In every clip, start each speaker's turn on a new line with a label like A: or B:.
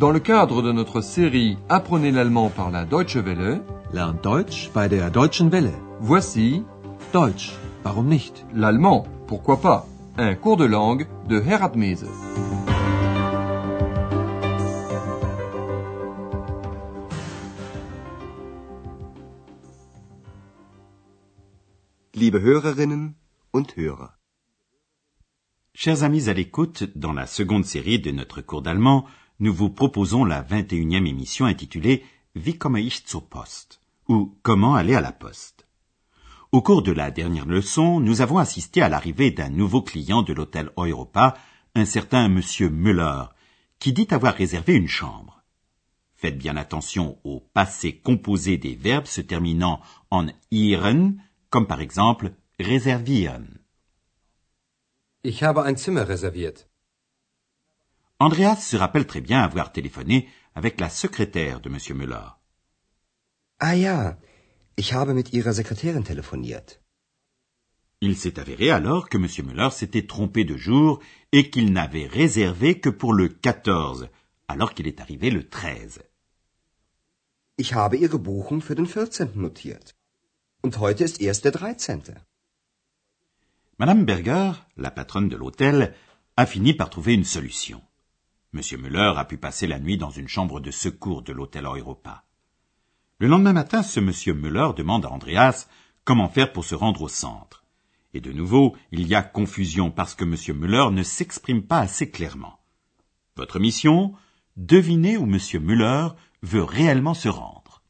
A: Dans le cadre de notre série Apprenez l'allemand par la Deutsche Welle,
B: Lernt Deutsch bei der Deutschen Welle.
A: voici
B: Deutsch, warum nicht?
A: l'allemand, pourquoi pas, un cours de langue de Herat Mese.
C: Liebe Hörerinnen und Hörer,
D: Chers amis à l'écoute, dans la seconde série de notre cours d'allemand, nous vous proposons la 21e émission intitulée Wie komme ich zur Post? ou Comment aller à la poste? Au cours de la dernière leçon, nous avons assisté à l'arrivée d'un nouveau client de l'hôtel Europa, un certain monsieur Müller, qui dit avoir réservé une chambre. Faites bien attention au passé composé des verbes se terminant en ihren, comme par exemple réservieren.
E: Ich habe ein Zimmer reserviert.
D: Andreas se rappelle très bien avoir téléphoné avec la secrétaire de M. Müller.
C: ah ja, ich habe mit Ihrer Sekretärin telefoniert.
D: Il s'est avéré alors que M. Müller s'était trompé de jour et qu'il n'avait réservé que pour le 14, alors qu'il est arrivé le 13.
C: Ich habe Ihre Buchung für den 14. notiert. Und heute ist erst der 13.
D: Madame Berger, la patronne de l'hôtel, a fini par trouver une solution. M. Müller a pu passer la nuit dans une chambre de secours de l'hôtel Europa. Le lendemain matin, ce M. Müller demande à Andreas comment faire pour se rendre au centre. Et de nouveau, il y a confusion parce que M. Müller ne s'exprime pas assez clairement. Votre mission Deviner où M. Müller veut réellement se rendre.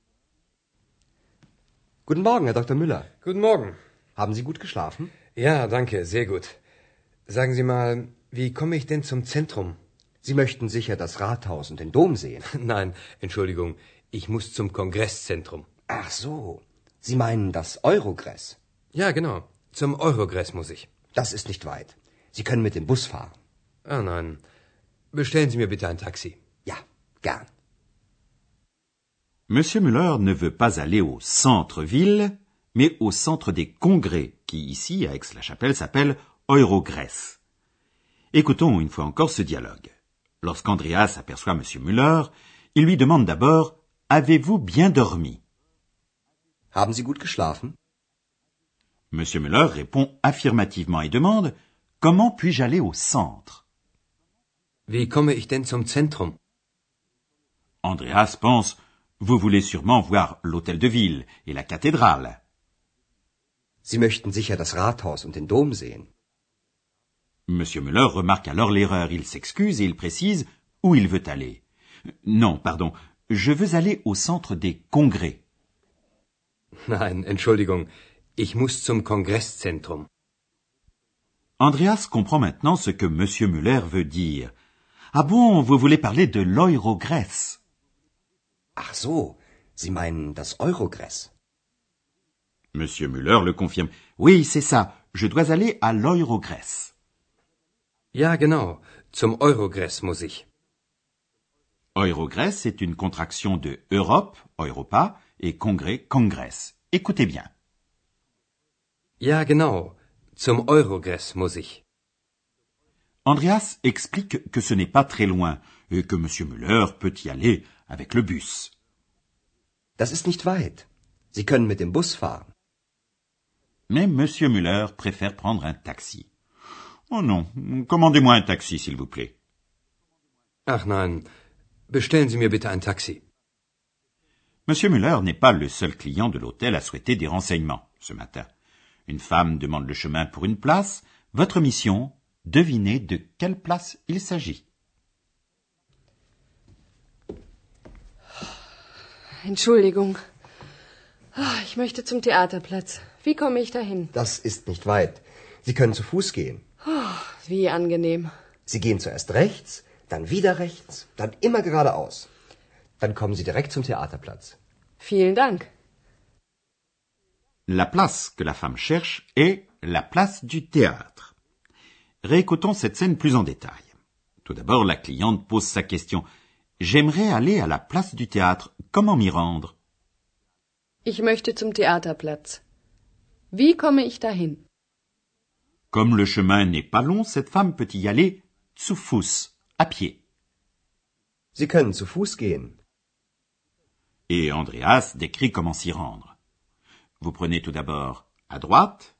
C: Guten Morgen, Herr Dr. Müller.
E: Guten Morgen.
C: Haben Sie gut geschlafen?
E: Ja, danke, sehr gut. Sagen Sie mal, wie komme ich denn zum Zentrum?
C: Sie möchten sicher das Rathaus und den Dom sehen.
E: Nein, Entschuldigung, ich muss zum Kongresszentrum.
C: Ach so. Sie meinen das Eurogress.
E: Ja, genau. Zum Eurogress muss ich.
C: Das ist nicht weit. Sie können mit dem Bus fahren.
E: Ah nein. Bestellen Sie mir bitte ein Taxi.
C: Ja, gern.
D: Monsieur Müller ne veut pas aller au centre-ville, mais au centre des congrès, qui ici, à Aix-la-Chapelle, s'appelle Eurogress. Écoutons une fois encore ce dialogue. Lorsqu'Andreas aperçoit Monsieur Müller, il lui demande d'abord Avez-vous bien dormi?
C: Haben Sie gut geschlafen?
D: Monsieur Müller répond affirmativement et demande Comment puis-je aller au centre?
E: Wie komme ich denn zum Zentrum?
D: Andreas pense Vous voulez sûrement voir l'hôtel de ville et la cathédrale.
C: Sie möchten sicher das Rathaus und den Dom sehen.
D: Monsieur Müller remarque alors l'erreur. Il s'excuse et il précise où il veut aller. Non, pardon. Je veux aller au centre des congrès.
E: Nein, Entschuldigung, ich muss zum Kongresszentrum.
D: Andreas comprend maintenant ce que Monsieur Müller veut dire. Ah bon, vous voulez parler de l'Eurogress
C: Ach so. Sie meinen das Eurogress.
D: Monsieur Müller le confirme. Oui, c'est ça. Je dois aller à l'Eurogress.
E: Ja, genau. Zum Eurogress muss ich.
D: Eurogress est une contraction de Europe, Europa, et Congrès, Congress. Écoutez bien.
E: Ja, genau. Zum Eurogress muss ich.
D: Andreas explique que ce n'est pas très loin et que Monsieur Müller peut y aller avec le bus.
C: Das ist nicht weit. Sie können mit dem Bus fahren.
D: Mais Monsieur Müller préfère prendre un taxi. Oh non, commandez-moi un taxi, s'il vous plaît.
E: Ach nein, bestellen Sie mir bitte ein Taxi.
D: Monsieur Müller n'est pas le seul client de l'hôtel à souhaiter des renseignements ce matin. Une femme demande le chemin pour une place. Votre mission, devinez de quelle place il s'agit.
F: Entschuldigung. Ah, Ich möchte zum Theaterplatz. Wie komme ich dahin?
C: Das ist nicht weit. Sie können zu Fuß gehen.
F: Wie angenehm.
C: Sie gehen zuerst rechts, dann wieder rechts, dann immer geradeaus. Dann kommen Sie direkt zum Theaterplatz.
F: Vielen Dank.
D: La place que la femme cherche est la place du théâtre. Réécoutons cette scène plus en détail. Tout d'abord, la cliente pose sa question. J'aimerais aller à la place du théâtre. Comment m'y rendre
F: Ich möchte zum Theaterplatz. Wie komme ich dahin?
D: Comme le chemin n'est pas long, cette femme peut y aller zu Fuß, à pied.
C: Sie können zu Fuß gehen.
D: Et Andreas décrit comment s'y rendre. Vous prenez tout d'abord à droite,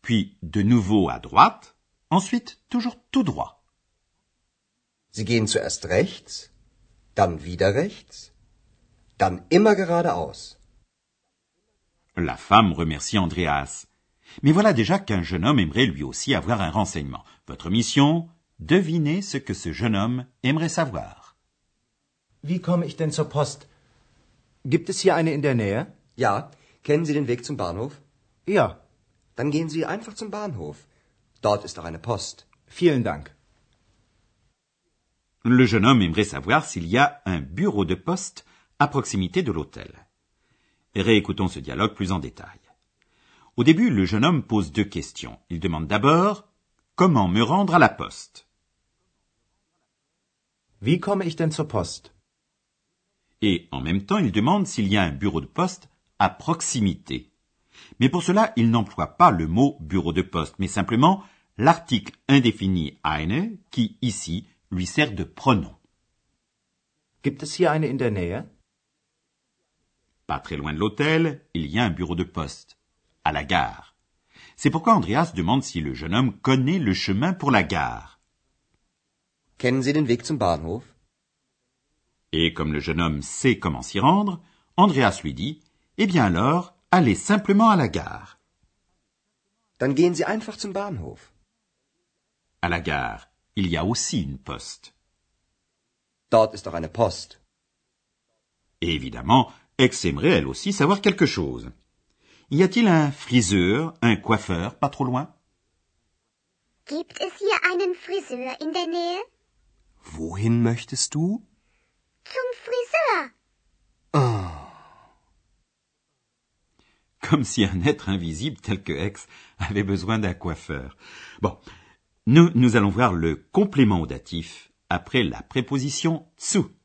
D: puis de nouveau à droite, ensuite toujours tout droit.
C: Sie gehen zuerst rechts, dann wieder rechts, dann immer geradeaus.
D: La femme remercie Andreas. Mais voilà déjà qu'un jeune homme aimerait lui aussi avoir un renseignement. Votre mission, devinez ce que ce jeune homme aimerait savoir.
G: Wie komme ich denn zur Post? Gibt es hier eine in der Nähe?
C: Ja, kennen Sie den Weg zum Bahnhof?
G: Ja,
C: Dann gehen Sie einfach zum Bahnhof. Dort ist auch eine Post.
G: vielen Dank.
D: Le jeune homme aimerait savoir s'il y a un bureau de poste à proximité de l'hôtel. Réécoutons ce dialogue plus en détail. Au début, le jeune homme pose deux questions. Il demande d'abord comment me rendre à la poste?
G: Wie komme ich denn zur Post?
D: Et en même temps, il demande s'il y a un bureau de poste à proximité. Mais pour cela, il n'emploie pas le mot bureau de poste, mais simplement l'article indéfini eine qui, ici, lui sert de pronom.
G: Gibt es hier eine in der Nähe?
D: Pas très loin de l'hôtel, il y a un bureau de poste, à la gare. C'est pourquoi Andreas demande si le jeune homme connaît le chemin pour la gare.
C: Kennen Sie den Weg zum Bahnhof?
D: Et comme le jeune homme sait comment s'y rendre, Andreas lui dit, eh bien alors, allez simplement à la gare.
C: Dann gehen Sie einfach zum Bahnhof.
D: À la gare, il y a aussi une poste.
C: Dort ist auch eine Post.
D: Et évidemment, Ex aimerait elle aussi savoir quelque chose. Y a-t-il un friseur, un coiffeur, pas trop loin?
H: Gibt es hier einen Friseur in der Nähe?
B: Wohin möchtest du?
H: Zum Friseur.
D: Comme si un être invisible tel que Ex avait besoin d'un coiffeur. Bon, nous, nous allons voir le complément au datif après la préposition zu.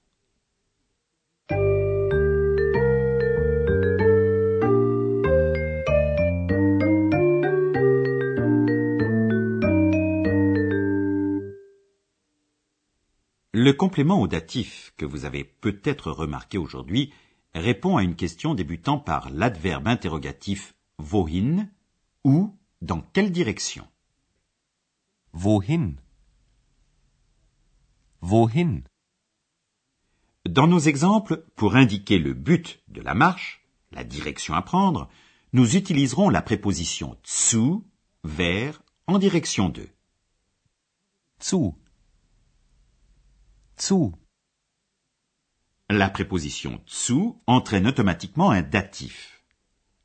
D: Le complément au datif que vous avez peut-être remarqué aujourd'hui répond à une question débutant par l'adverbe interrogatif wohin ou dans quelle direction?
B: Wohin? Wohin?
D: Dans nos exemples, pour indiquer le but de la marche, la direction à prendre, nous utiliserons la préposition zu, vers, en direction de.
B: Zu. Zu.
D: La préposition zu entraîne automatiquement un datif.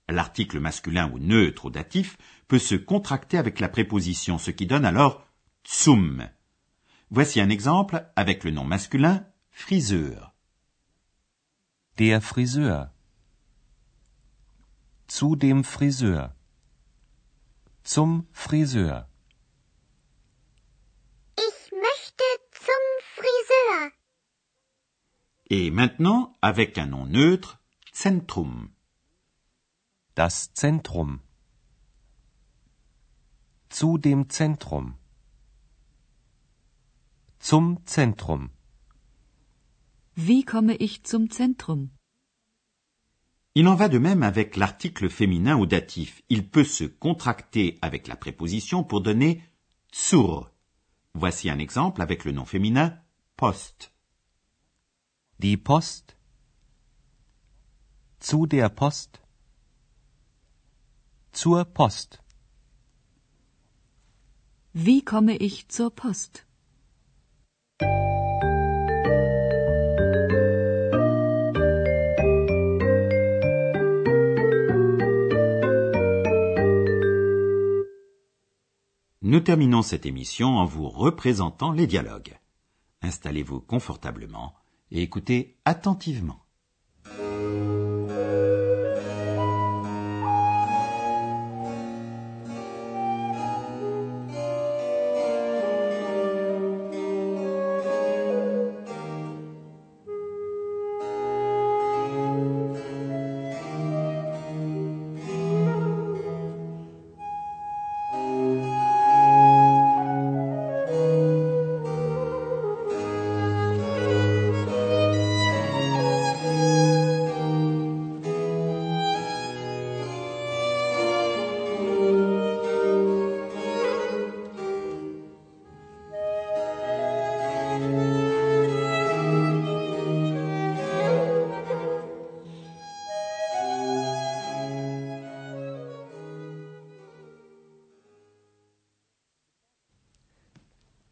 D: L'article masculin ou neutre au datif peut se contracter avec la préposition, ce qui donne alors zum. Voici un exemple avec le nom masculin friseur.
B: Der Friseur. Zu dem Friseur. Zum Friseur.
H: Ich möchte zum Friseur.
D: Et maintenant, avec un nom neutre, Zentrum.
B: Das Zentrum. Zu dem Zentrum. Zum Zentrum.
I: Wie komme ich zum Zentrum?
D: Il en va de même avec l'article féminin au datif. Il peut se contracter avec la préposition pour donner zur. Voici un exemple avec le nom féminin Post.
B: Die Post? Zu der Post? Zur Post.
I: Wie komme ich zur Post?
D: Nous terminons cette émission en vous représentant les dialogues. Installez-vous confortablement et écoutez attentivement.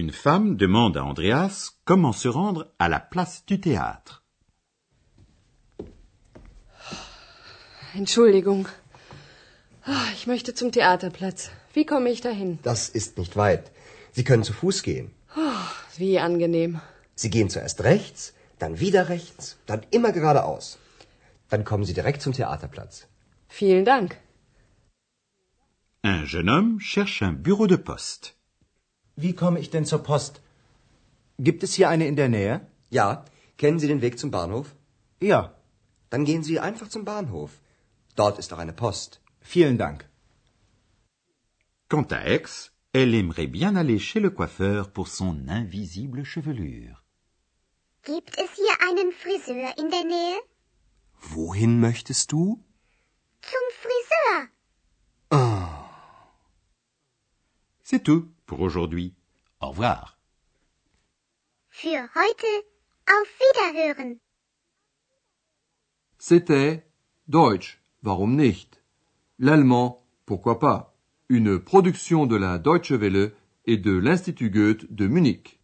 D: Une femme demande à Andreas comment se rendre à la place du théâtre.
F: Entschuldigung. Ah, Ich möchte zum Theaterplatz. Wie komme ich dahin?
C: Das ist nicht weit. Sie können zu Fuß gehen.
F: Wie angenehm.
C: Sie gehen zuerst rechts, dann wieder rechts, dann immer geradeaus. Dann kommen Sie direkt zum Theaterplatz.
F: Vielen Dank.
D: Un jeune homme cherche un bureau de poste.
G: Wie komme ich denn zur Post? Gibt es hier eine in der Nähe?
C: Ja, kennen Sie den Weg zum Bahnhof?
G: Ja.
C: Dann gehen Sie einfach zum Bahnhof. Dort ist auch eine Post.
G: Vielen Dank.
D: Quant à Aix, elle aimerait bien aller chez le coiffeur pour son invisible chevelure.
H: Gibt es hier einen Friseur in der Nähe?
C: Wohin möchtest du?
H: Zum Friseur.
D: C'est tout pour aujourd'hui. Au revoir.
H: Für heute auf Wiederhören.
A: C'était Deutsch, warum nicht? L'allemand, pourquoi pas? Une production de la Deutsche Welle et de l'Institut Goethe de Munich.